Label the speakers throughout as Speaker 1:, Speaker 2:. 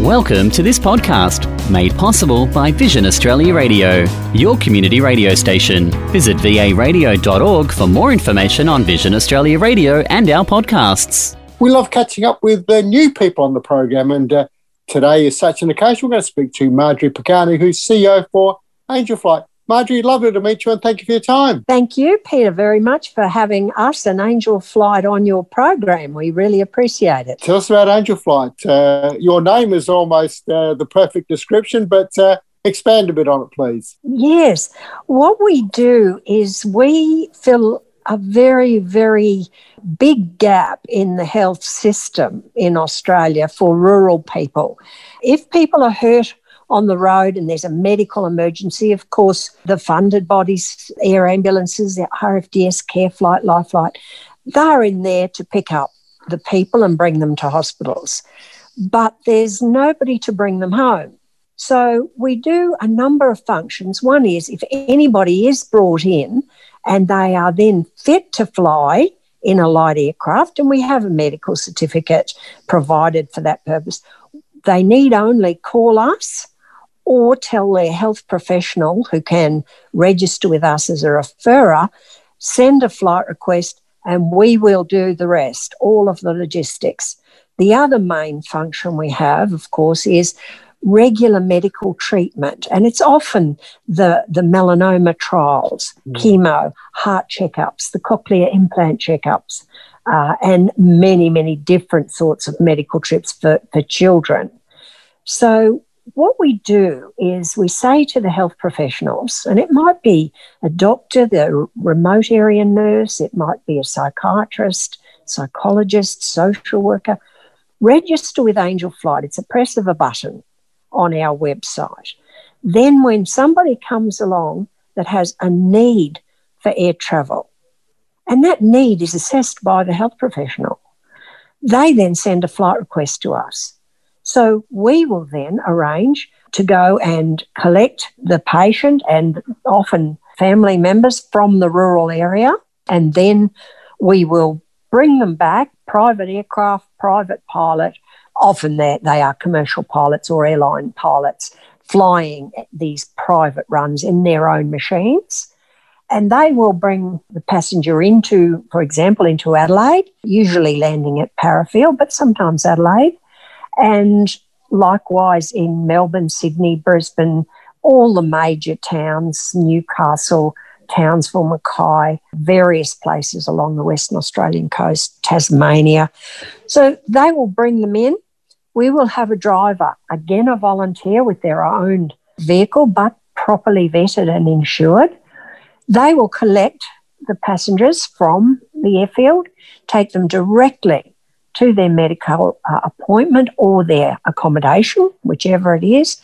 Speaker 1: Welcome to this podcast, made possible by Vision Australia Radio, your community radio station. Visit varadio.org for more information on Vision Australia Radio and our podcasts.
Speaker 2: We love catching up with uh, new people on the program, and uh, today is such an occasion. We're going to speak to Marjorie Pagani, who's CEO for Angel Flight. Marjorie, lovely to meet you and thank you for your time.
Speaker 3: Thank you, Peter, very much for having us and Angel Flight on your program. We really appreciate it.
Speaker 2: Tell us about Angel Flight. Uh, your name is almost uh, the perfect description, but uh, expand a bit on it, please.
Speaker 3: Yes. What we do is we fill a very, very big gap in the health system in Australia for rural people. If people are hurt on the road and there's a medical emergency, of course, the funded bodies, air ambulances, RFDS, CareFlight, LifeFlight, they're in there to pick up the people and bring them to hospitals. But there's nobody to bring them home. So we do a number of functions. One is if anybody is brought in and they are then fit to fly in a light aircraft, and we have a medical certificate provided for that purpose, they need only call us or tell their health professional who can register with us as a referrer, send a flight request, and we will do the rest, all of the logistics. The other main function we have, of course, is regular medical treatment. And it's often the, the melanoma trials, mm. chemo, heart checkups, the cochlear implant checkups, uh, and many, many different sorts of medical trips for, for children. So what we do is we say to the health professionals, and it might be a doctor, the remote area nurse, it might be a psychiatrist, psychologist, social worker, register with Angel Flight. It's a press of a button on our website. Then, when somebody comes along that has a need for air travel, and that need is assessed by the health professional, they then send a flight request to us. So we will then arrange to go and collect the patient and often family members from the rural area, and then we will bring them back, private aircraft, private pilot. Often they, are commercial pilots or airline pilots flying these private runs in their own machines. And they will bring the passenger into, for example, into Adelaide, usually landing at Parafield, but sometimes Adelaide. And likewise in Melbourne, Sydney, Brisbane, all the major towns, Newcastle, Townsville, Mackay, various places along the Western Australian coast, Tasmania. So they will bring them in. We will have a driver, again a volunteer with their own vehicle, but properly vetted and insured. They will collect the passengers from the airfield, take them directly to their medical uh, appointment or their accommodation, whichever it is.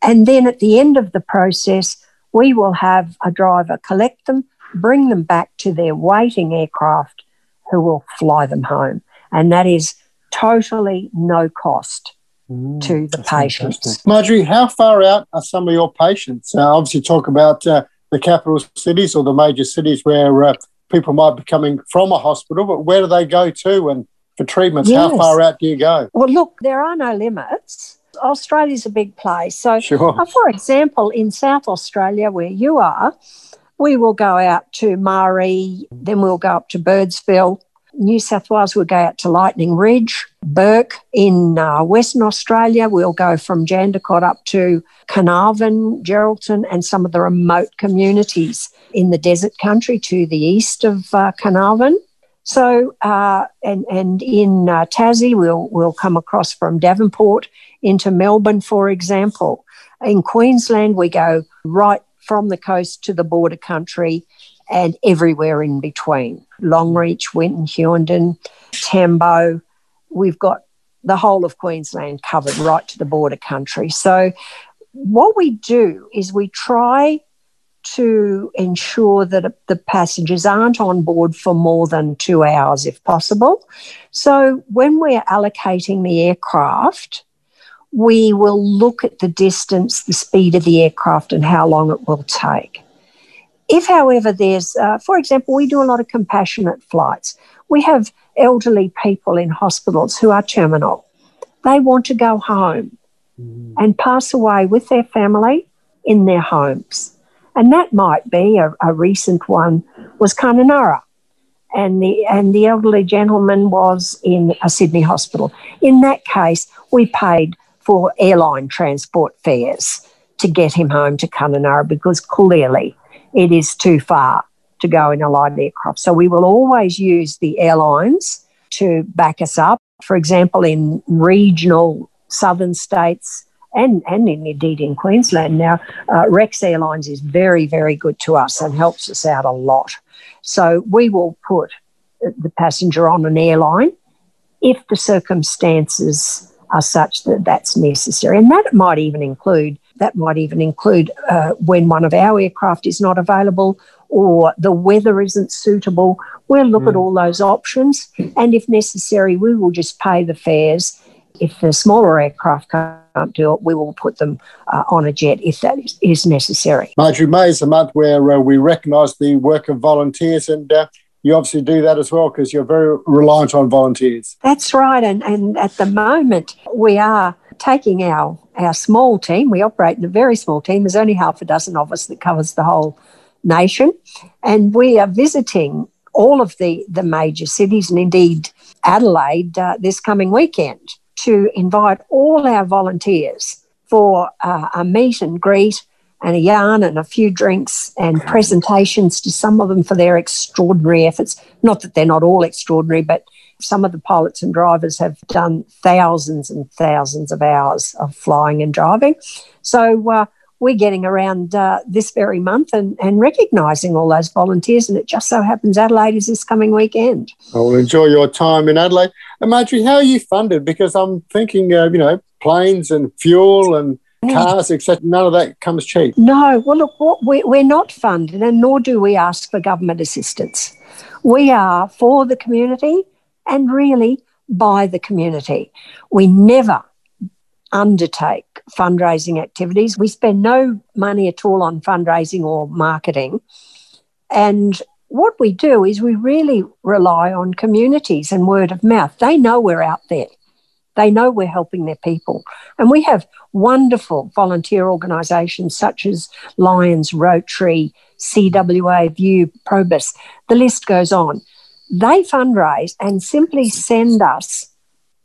Speaker 3: And then at the end of the process, we will have a driver collect them, bring them back to their waiting aircraft who will fly them home. And that is totally no cost mm, to the patients.
Speaker 2: Fantastic. Marjorie, how far out are some of your patients? Uh, obviously, talk about uh, the capital cities or the major cities where uh, people might be coming from a hospital, but where do they go to and for treatments? Yes. How far out do you go?
Speaker 3: Well, look, there are no limits. Australia's a big place. So, sure. uh, for example, in South Australia, where you are, we will go out to Marree, then we'll go up to Birdsville. New South Wales, we'll go out to Lightning Ridge, Bourke In uh, Western Australia, we'll go from Jandakot up to Carnarvon, Geraldton, and some of the remote communities in the desert country to the east of uh, Carnarvon. So, uh, and and in uh, Tassie, we'll we'll come across from Devonport into Melbourne, for example. In Queensland, we go right from the coast to the border country, and everywhere in between. Longreach, Winton, Hughenden, Tambo. We've got the whole of Queensland covered right to the border country. So, what we do is we try to ensure that the passengers aren't on board for more than two hours if possible. So when we're allocating the aircraft, we will look at the distance, the speed of the aircraft, and how long it will take. If, however, there's, uh, for example, we do a lot of compassionate flights. We have elderly people in hospitals who are terminal. They want to go home. mm. and pass away with their family in their homes. And that might be a, a recent one was Kununurra. And the, and the elderly gentleman was in a Sydney hospital. In that case, we paid for airline transport fares to get him home to Kununurra because clearly it is too far to go in a light aircraft. So we will always use the airlines to back us up. For example, in regional southern states and, and in, indeed in Queensland now, uh, Rex Airlines is very, very good to us and helps us out a lot. So we will put the passenger on an airline if the circumstances are such that that's necessary. And that might even include that might even include uh, when one of our aircraft is not available or the weather isn't suitable. We'll look mm. at all those options, and if necessary, we will just pay the fares. If the smaller aircraft can't do it, we will put them uh, on a jet if that is necessary.
Speaker 2: Marjorie, May is a month where uh, we recognise the work of volunteers, and uh, you obviously do that as well because you're very reliant on volunteers.
Speaker 3: That's right, and, and at the moment we are taking our our small team. We operate in a very small team. There's only half a dozen of us that covers the whole nation. And we are visiting all of the, the major cities and indeed Adelaide uh, this coming weekend to invite all our volunteers for uh, a meet and greet and a yarn and a few drinks and presentations to some of them for their extraordinary efforts. Not that they're not all extraordinary, but some of the pilots and drivers have done thousands and thousands of hours of flying and driving. So uh, we're getting around uh, this very month and, and recognising all those volunteers. And it just so happens Adelaide is this coming weekend.
Speaker 2: I will enjoy your time in Adelaide. And Marjorie, how are you funded? Because I'm thinking, uh, you know, planes and fuel and cars, etc. None of that comes cheap.
Speaker 3: No. Well, look, what we, we're not funded, and nor do we ask for government assistance. We are for the community and really by the community. We never undertake fundraising activities. We spend no money at all on fundraising or marketing. And what we do is we really rely on communities and word of mouth. They know we're out there. They know we're helping their people. And we have wonderful volunteer organisations such as Lions, Rotary, CWA, View, Probus. The list goes on. They fundraise and simply send us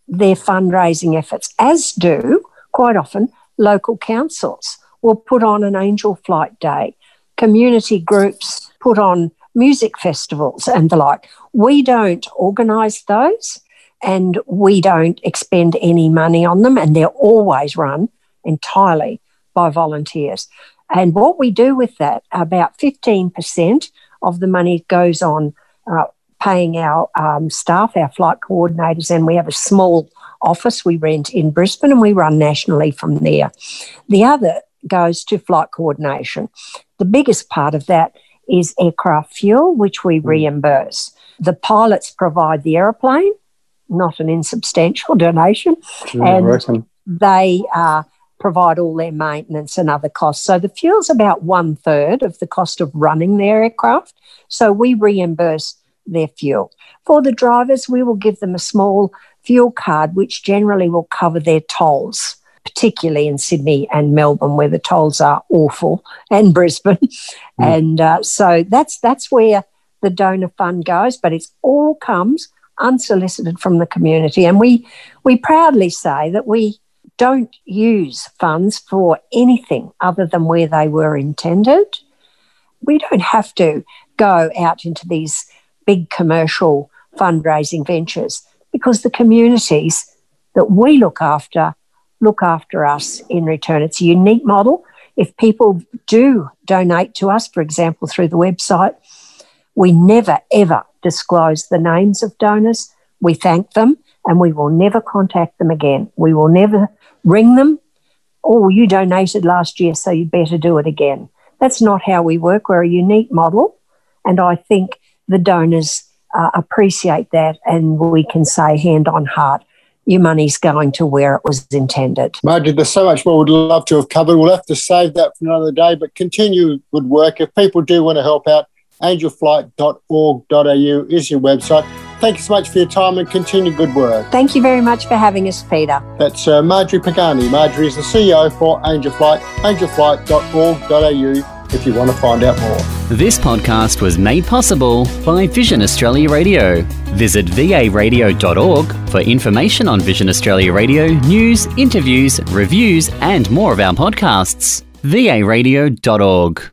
Speaker 3: their fundraising efforts, as do quite often local councils will put on an angel flight day, community groups put on music festivals and the like. We don't organise those and we don't expend any money on them, and they're always run entirely by volunteers. And what we do with that, about 15% of the money goes on uh, paying our um, staff, our flight coordinators, and we have a small office we rent in Brisbane and we run nationally from there. The other goes to flight coordination. The biggest part of that is aircraft fuel, which we hmm. reimburse. The pilots provide the aeroplane, not an insubstantial donation, and they uh, provide all their maintenance and other costs. So the fuel's about one third of the cost of running their aircraft. So we reimburse their fuel. For the drivers, we will give them a small fuel card, which generally will cover their tolls, particularly in Sydney and Melbourne, where the tolls are awful, and Brisbane. Mm. And uh, so that's that's where the donor fund goes, but it all comes unsolicited from the community. And we we proudly say that we don't use funds for anything other than where they were intended. We don't have to go out into these big commercial fundraising ventures because the communities that we look after look after us in return. It's a unique model. If people do donate to us, for example, through the website, we never ever disclose the names of donors. We thank them and we will never contact them again. We will never ring them. Oh, you donated last year, so you better do it again. That's not how we work. We're a unique model. And I think the donors uh, appreciate that and we can say hand on heart your money's going to where it was intended.
Speaker 2: Margie, there's so much more we'd love to have covered. We'll have to save that for another day, but continue good work. If people do want to help out, angelflight.org.au is your website. thank you so much for your time and continue good work.
Speaker 3: Thank you very much for having us, Peter.
Speaker 2: That's uh, Marjorie Pagani. Marjorie is the CEO for Angel Flight, angelflight.org.au if you want to find out more.
Speaker 1: This podcast was made possible by Vision Australia Radio. Visit varadio.org for information on Vision Australia Radio, news, interviews, reviews, and more of our podcasts. varadio.org.